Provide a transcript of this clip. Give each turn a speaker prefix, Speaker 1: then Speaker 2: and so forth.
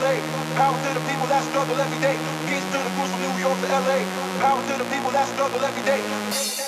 Speaker 1: LA. Power to the people that struggle every day. Peace to the crews from New York to LA. Power to the people that struggle every day.